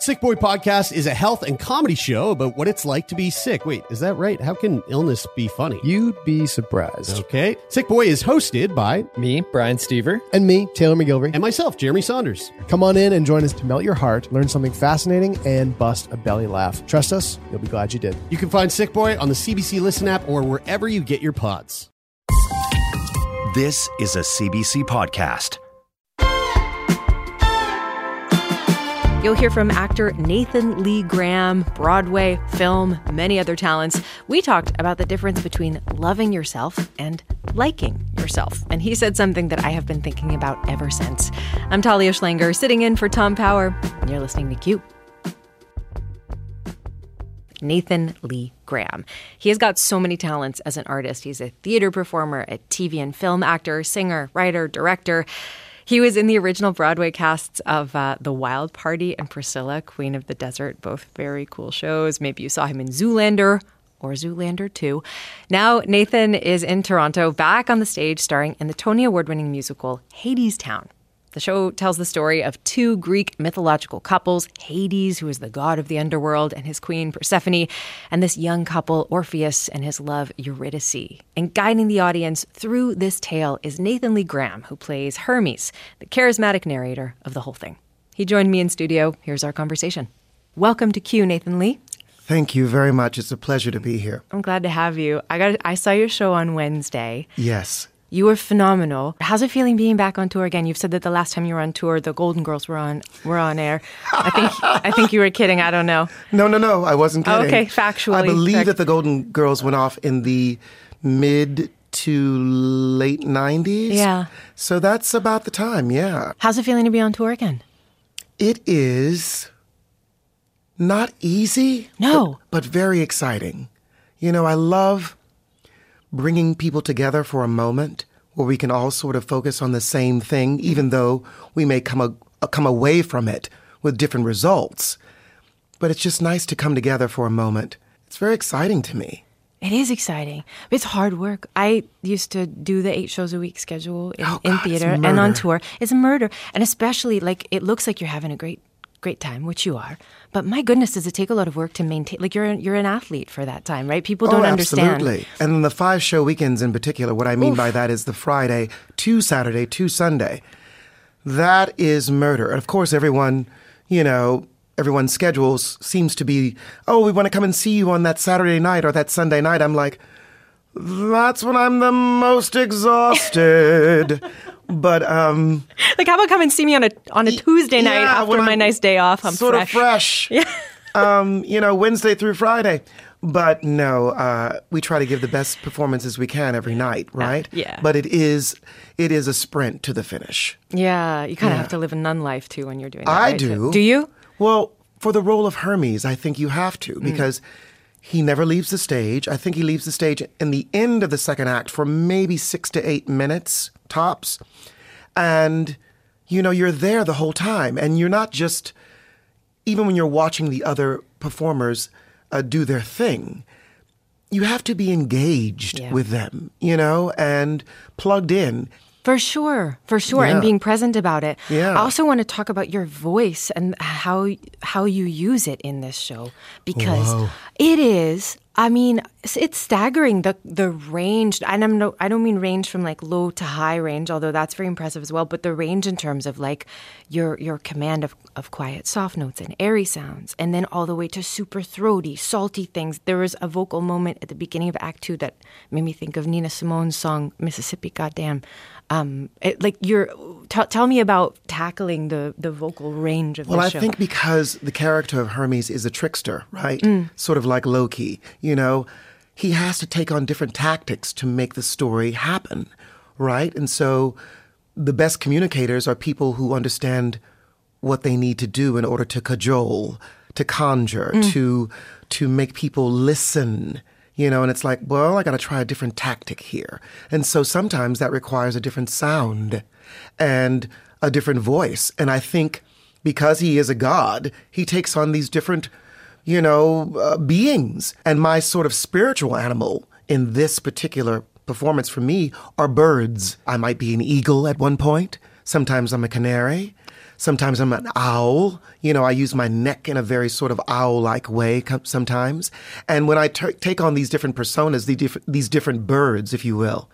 Sick Boy Podcast is a health and comedy show about what it's like to be sick. Wait, is that right? How can illness be funny? You'd be surprised. Okay. Sick Boy is hosted by Me, Brian Stever. And me, Taylor MacGillivary. and myself, Jeremie Saunders. Come on in and join us to melt your heart, learn something fascinating, and bust a belly laugh. Trust us, you'll be glad you did. You can find Sick Boy on the CBC Listen app or wherever you get your pods. This is a CBC podcast. You'll hear from actor Nathan Lee Graham, Broadway, film, many other talents. We talked about the difference between loving yourself and liking yourself. And he said something that I have been thinking about ever since. I'm Talia Schlanger, sitting in for Tom Power, and you're listening to Q. Nathan Lee Graham. He has got so many talents as an artist. He's a theater performer, a TV and film actor, singer, writer, director. He was in the original Broadway casts of uh, The Wild Party and Priscilla, Queen of the Desert, both very cool shows. Maybe you saw him in Zoolander or Zoolander 2. Now, Nathan is in Toronto, back on the stage, starring in the Tony Award winning musical Hadestown. The show tells the story of two Greek mythological couples Hades, who is the god of the underworld, and his queen Persephone, and this young couple, Orpheus, and his love, Eurydice. And guiding the audience through this tale is Nathan Lee Graham, who plays Hermes, the charismatic narrator of the whole thing. He joined me in studio. Here's our conversation. Welcome to Q, Nathan Lee. Thank you very much. It's a pleasure to be here. I'm glad to have you. I got I saw your show on Wednesday. Yes. You were phenomenal. How's it feeling being back on tour again? You've said that the last time you were on tour, the Golden Girls were on were on air. I think I think you were kidding. I don't know. No, no, no. I wasn't kidding. okay, factually I believe correct. that the Golden Girls went off in the mid to late 90s. Yeah. So that's about the time, yeah. How's it feeling to be on tour again? It is not easy. No. But, but very exciting. You know, I love bringing people together for a moment where we can all sort of focus on the same thing, even though we may come, a, come away from it with different results. But it's just nice to come together for a moment. It's very exciting to me. It is exciting. It's hard work. I used to do the eight shows a week schedule in, Oh, God, it's theater and on tour. It's a murder. And especially like it looks like you're having a great great time, which you are. But my goodness, does it take a lot of work to maintain like you're you're an athlete for that time, right? People don't oh, understand. Absolutely. And the five show weekends in particular, what I mean by that is the Friday to Saturday to Sunday. That is murder. And of course, everyone, you know, everyone's schedules seems to be, oh, we want to come and see you on that Saturday night or that Sunday night. I'm like, that's when I'm the most exhausted. But um Like how about come and see me on a on a Tuesday night yeah, after my I'm nice day off? I'm sort fresh. of fresh. Yeah. um, you know, Wednesday through Friday. But no, uh, we try to give the best performances we can every night, right? yeah. But it is it is a sprint to the finish. Yeah, you kind of Yeah. have to live a nun life too when you're doing that. I right? do. Do you? Well, for the role of Hermes, I think you have Mm. to because he never leaves the stage. I think he leaves the stage in the end of the second act for maybe six to eight minutes tops. And, you know, you're there the whole time. And you're not just, even when you're watching the other performers uh, do their thing, you have to be engaged Yeah. with them, you know, and plugged in. For sure, for sure, and being present about it. Yeah. I also want to talk about your voice and how how you use it in this show because it is. I mean, it's- it's staggering the the range, and I'm no, I don't mean range from like low to high range, although that's very impressive as well. But the range in terms of like your your command of of quiet, soft notes and airy sounds, and then all the way to super throaty, salty things. There was a vocal moment at the beginning of Act Two that made me think of Nina Simone's song "Mississippi." Goddamn, um, it, like you're. T- tell me about tackling the the vocal range of the show. Well, I show. think because the character of Hermes is a trickster, right? Mm. Sort of like Loki, you know, he has to take on different tactics to make the story happen, right? And so the best communicators are people who understand what they need to do in order to cajole, to conjure, Mm. to to make people listen. You know, and it's like, well, I got to try a different tactic here. And so sometimes that requires a different sound and a different voice. And I think because he is a god, he takes on these different, you know, uh, beings. And my sort of spiritual animal in this particular performance for me are birds. I might be an eagle at one point. Sometimes I'm a canary. Sometimes I'm an owl. You know, I use my neck in a very sort of owl like way sometimes. And when I take on these different personas, the diff- these different birds, if you will,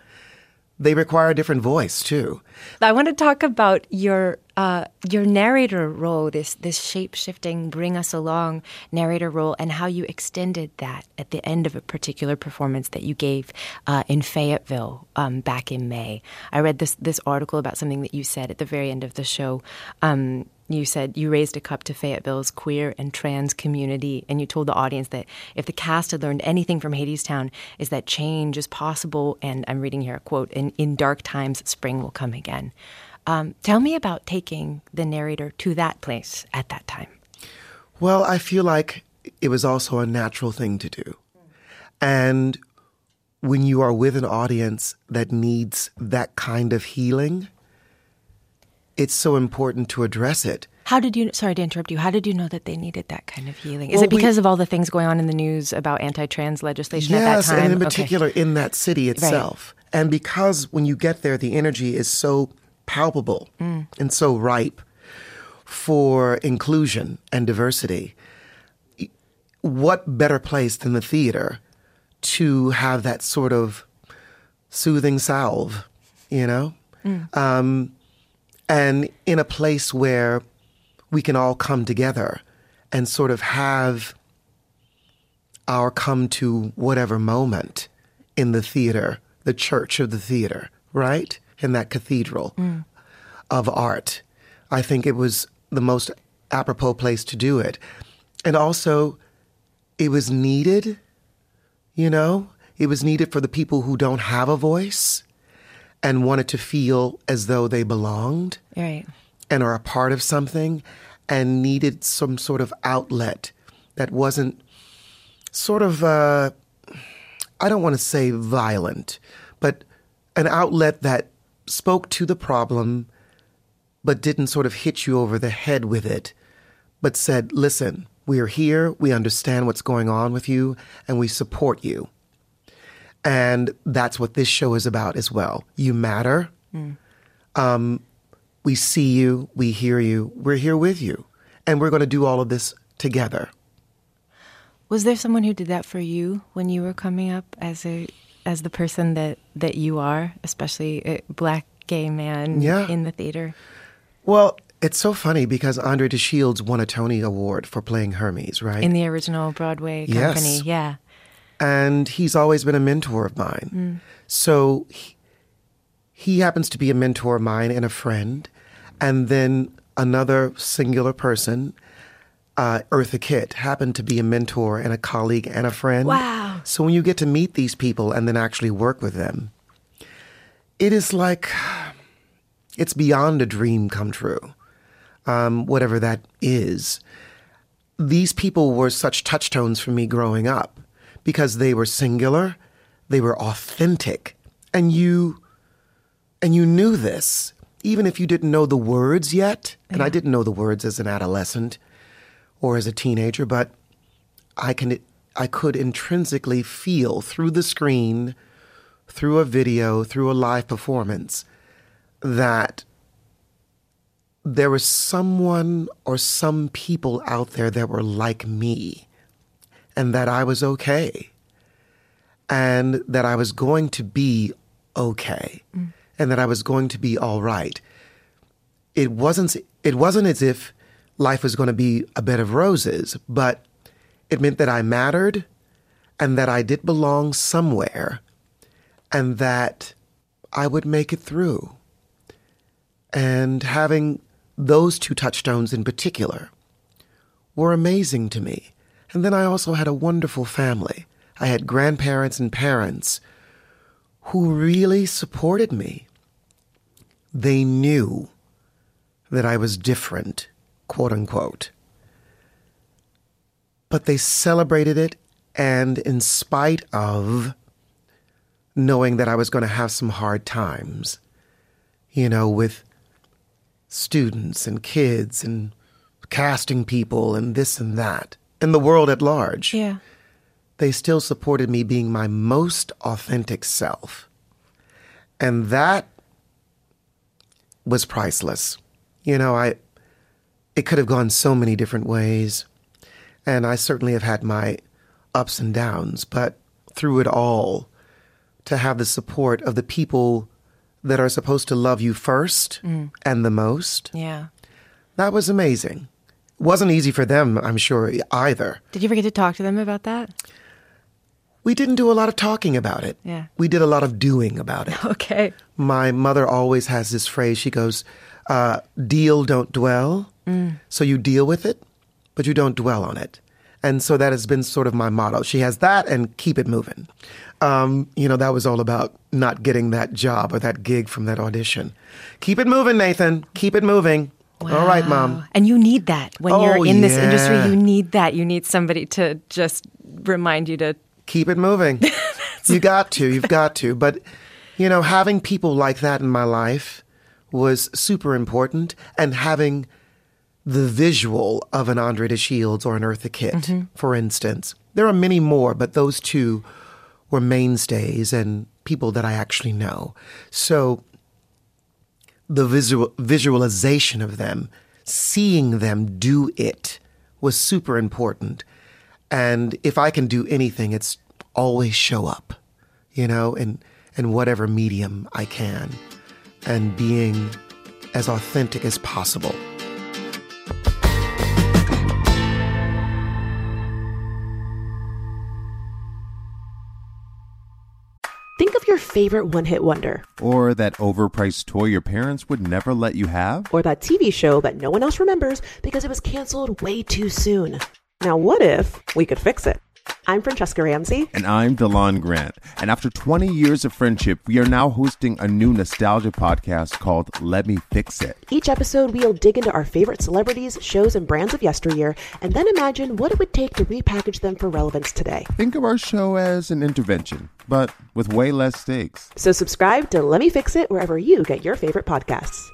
they require a different voice too. I want to talk about your uh, your narrator role, this this shape shifting, bring us along narrator role, and how you extended that at the end of a particular performance that you gave uh, in Fayetteville um, back in May. I read this this article about something that you said at the very end of the show. Um, you said you raised a cup to Fayetteville's queer and trans community, and you told the audience that if the cast had learned anything from Hadestown, is that change is possible. And I'm reading here a quote: "In in dark times, spring will come again." Um, tell me about taking the narrator to that place at that time. Well, I feel like it was also a natural thing to do. And when you are with an audience that needs that kind of healing, it's so important to address it. How did you? Sorry to interrupt you. How did you know that they needed that kind of healing? Is Well, it because we- of all the things going on in the news about anti-trans legislation at Yes, that time? and in Okay. particular in that city itself. And because when you get there, the energy is so palpable Mm. and so ripe for inclusion and diversity, what better place than the theater to have that sort of soothing salve, you know? Um, and in a place where we can all come together and sort of have our come to whatever moment in the theater, the church of the theater, right? In that cathedral mm. of art. I think it was the most apropos place to do it. And also, it was needed, you know? It was needed for the people who don't have a voice and wanted to feel as though they belonged Right. and are a part of something and needed some sort of outlet that wasn't sort of, uh, I don't want to say violent, but an outlet that spoke to the problem but didn't sort of hit you over the head with it, but said, listen, we are here, we understand what's going on with you, and we support you. And that's what this show is about as well. You matter. Um, we see you, we hear you, we're here with you, and we're going to do all of this together. Was there someone who did that for you when you were coming up as a as the person that that you are, especially a black gay man Yeah. in the theater? Well, it's so funny because Andre De Shields won a Tony Award for playing Hermes, right? In the original Broadway Yes. company, yeah. And he's always been a mentor of mine. So he, he happens to be a mentor of mine and a friend. And then another singular person, uh, Eartha Kitt, happened to be a mentor and a colleague and a friend. Wow. So when you get to meet these people and then actually work with them, it is like it's beyond a dream come true, um, whatever that is these people were such touchstones for me growing up because they were singular, they were authentic, and you and you knew this even if you didn't know the words yet. And I didn't know the words as an adolescent or as a teenager, but I can I could intrinsically feel through the screen, through a video, through a live performance that there was someone or some people out there that were like me and that I was okay and that I was going to be okay mm. and that I was going to be all right. It wasn't it wasn't as if life was going to be a bed of roses, but it meant that I mattered and that I did belong somewhere and that I would make it through and having those two touchstones in particular were amazing to me. And then I also had a wonderful family. I had grandparents and parents who really supported me. They knew that I was different, quote unquote. But they celebrated it, and in spite of knowing that I was going to have some hard times, you know, with students and kids and casting people and this and that, and the world at large. Yeah. They still supported me being my most authentic self. And that was priceless. You know, I it could have gone so many different ways. And I certainly have had my ups and downs, but through it all, to have the support of the people that are supposed to love you first mm. and the most, Yeah. that was amazing. Wasn't easy for them, I'm sure, either. Did you ever get to talk to them about that? We didn't do a lot of talking about it. Yeah. We did a lot of doing about it. Okay. My mother always has this phrase. She goes, uh, deal, don't dwell. So you deal with it, but you don't dwell on it. And so that has been sort of my motto. She has that and keep it moving. Um, you know, that was all about not getting that job or that gig from that audition. Keep it moving, Nathan. Keep it moving. All right, mom. And you need that when Oh, you're in this industry. You need that. You need somebody to just remind you to. keep it moving. you got to, you've got to. But, you know, having people like that in my life was super important and having the visual of an Andre de Shields or an Eartha Kitt, mm-hmm. for instance. There are many more, but those two were mainstays and people that I actually know. So the visual, visualization of them, seeing them do it was super important. And if I can do anything, it's always show up, you know, in, in whatever medium I can and being as authentic as possible. Think of your favorite one hit wonder, Or that overpriced toy your parents would never let you have? or that TV show that no one else remembers because it was canceled way too soon. Now, what if we could fix it? I'm Francesca Ramsey. And I'm DeLon Grant. And after 20 years of friendship, we are now hosting a new nostalgia podcast called Let Me Fix It. Each episode, we'll dig into our favorite celebrities, shows, and brands of yesteryear, and then imagine what it would take to repackage them for relevance today. Think of our show as an intervention, but with way less stakes. So, subscribe to Let Me Fix It wherever you get your favorite podcasts.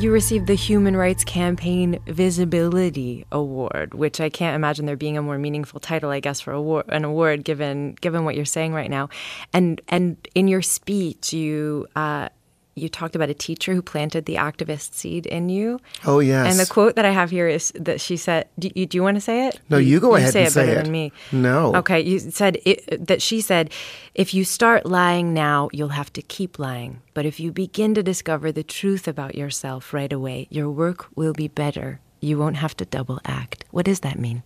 You received the Human Rights Campaign Visibility Award, which I can't imagine there being a more meaningful title, I guess, for award, an award given given what you're saying right now. And and in your speech, you uh, you talked about a teacher who planted the activist seed in you. Oh, yes. And the quote that I have here is that she said, "Do you, do you want to say it? No, you go ahead say and say it say better it. than me. No. Okay, you said it, that she said, if you start lying now, you'll have to keep lying. But if you begin to discover the truth about yourself right away, your work will be better. You won't have to double act. What does that mean?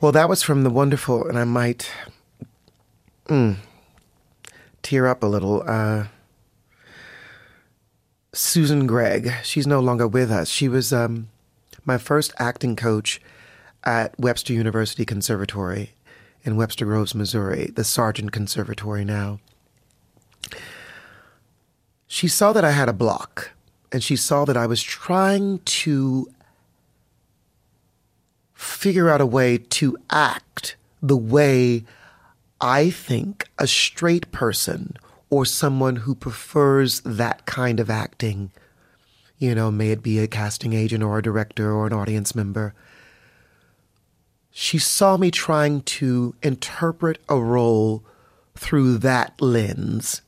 Well, that was from the wonderful, and I might mm, tear up a little. Uh, Susan Gregg. She's no longer with us. She was um, my first acting coach at Webster University Conservatory in Webster Groves, Missouri, the Sargent Conservatory now. She saw that I had a block, and she saw that I was trying to figure out a way to act the way I think a straight person or someone who prefers that kind of acting, you know, may it be a casting agent or a director or an audience member, she saw me trying to interpret a role through that lens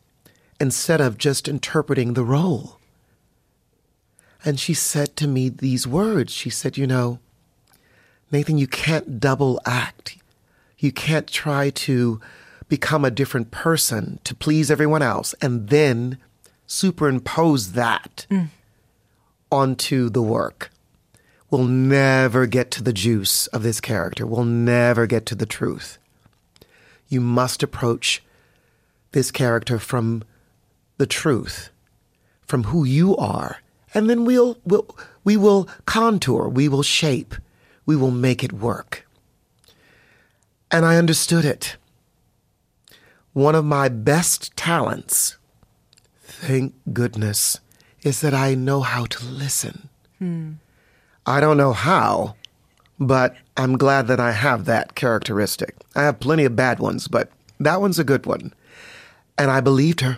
instead of just interpreting the role. And she said to me these words. She said, You know, Nathan, you can't double act. You can't try to become a different person to please everyone else and then superimpose that onto the work. We'll never get to the juice of this character. We'll never get to the truth. You must approach this character from the truth, from who you are, and then we'll, we'll we will contour, we will shape, we will make it work. And I understood it. One of my best talents, thank goodness, is that I know how to listen. Hmm. I don't know how, but I'm glad that I have that characteristic. I have plenty of bad ones, but that one's a good one. And I believed her.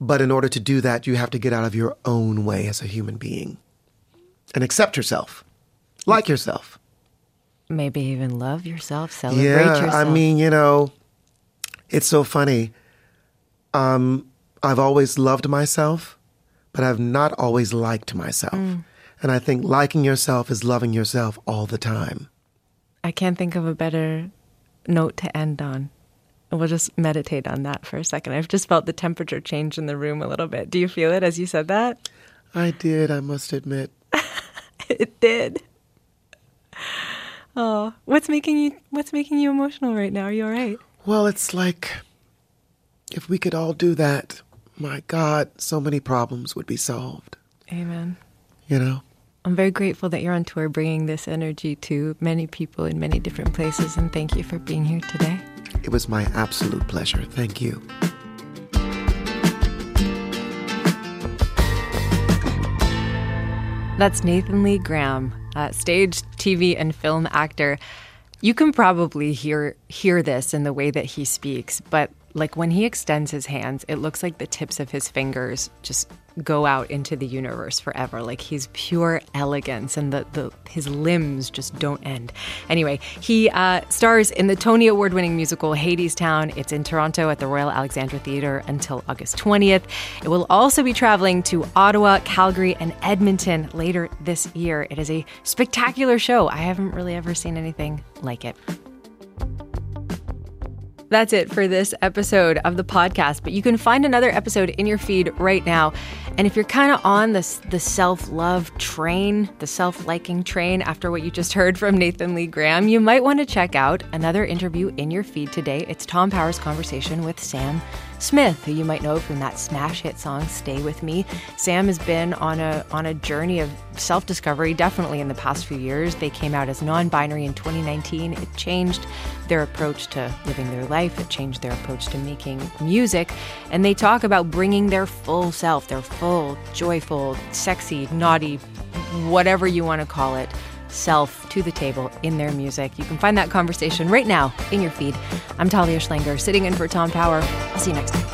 But in order to do that, you have to get out of your own way as a human being and accept yourself, like yourself. Maybe even love yourself, celebrate yeah, yourself. I mean, you know, it's so funny. Um, I've always loved myself, but I've not always liked myself. Mm. And I think liking yourself is loving yourself all the time. I can't think of a better note to end on. We'll just meditate on that for a second. I've just felt the temperature change in the room a little bit. Do you feel it as you said that? I did, I must admit. It did. Oh, what's making you what's making you emotional right now? Are you all right? Well, it's like if we could all do that, my God, so many problems would be solved, Amen. you know? I'm very grateful that you're on tour bringing this energy to many people in many different places and thank you for being here today. It was my absolute pleasure. Thank you. That's Nathan Lee Graham, uh, stage, TV, and film actor. You can probably hear hear this in the way that he speaks, but like when he extends his hands, it looks like the tips of his fingers just go out into the universe forever. Like he's pure elegance, and the, the his limbs just don't end. Anyway, he uh, stars in the Tony Award winning musical Hadestown. It's in Toronto at the Royal Alexandra Theatre until August 20th. It will also be traveling to Ottawa, Calgary, and Edmonton later this year. It is a spectacular show. I haven't really ever seen anything like it. That's it for this episode of the podcast, but you can find another episode in your feed right now. And if you're kind of on this the self-love train, the self-liking train after what you just heard from Nathan Lee Graham, you might want to check out another interview in your feed today. It's Tom Power's conversation with Sam Smith, who you might know from that smash hit song "Stay with Me." Sam has been on a on a journey of self-discovery, definitely in the past few years. They came out as non-binary in 2019. It changed their approach to living their life. It changed their approach to making music, and they talk about bringing their full self, their full, joyful, sexy, naughty, whatever you want to call it self to the table in their music. You can find that conversation right now in your feed. I'm Talia Schlanger, sitting in for Tom Power. I'll see you next time.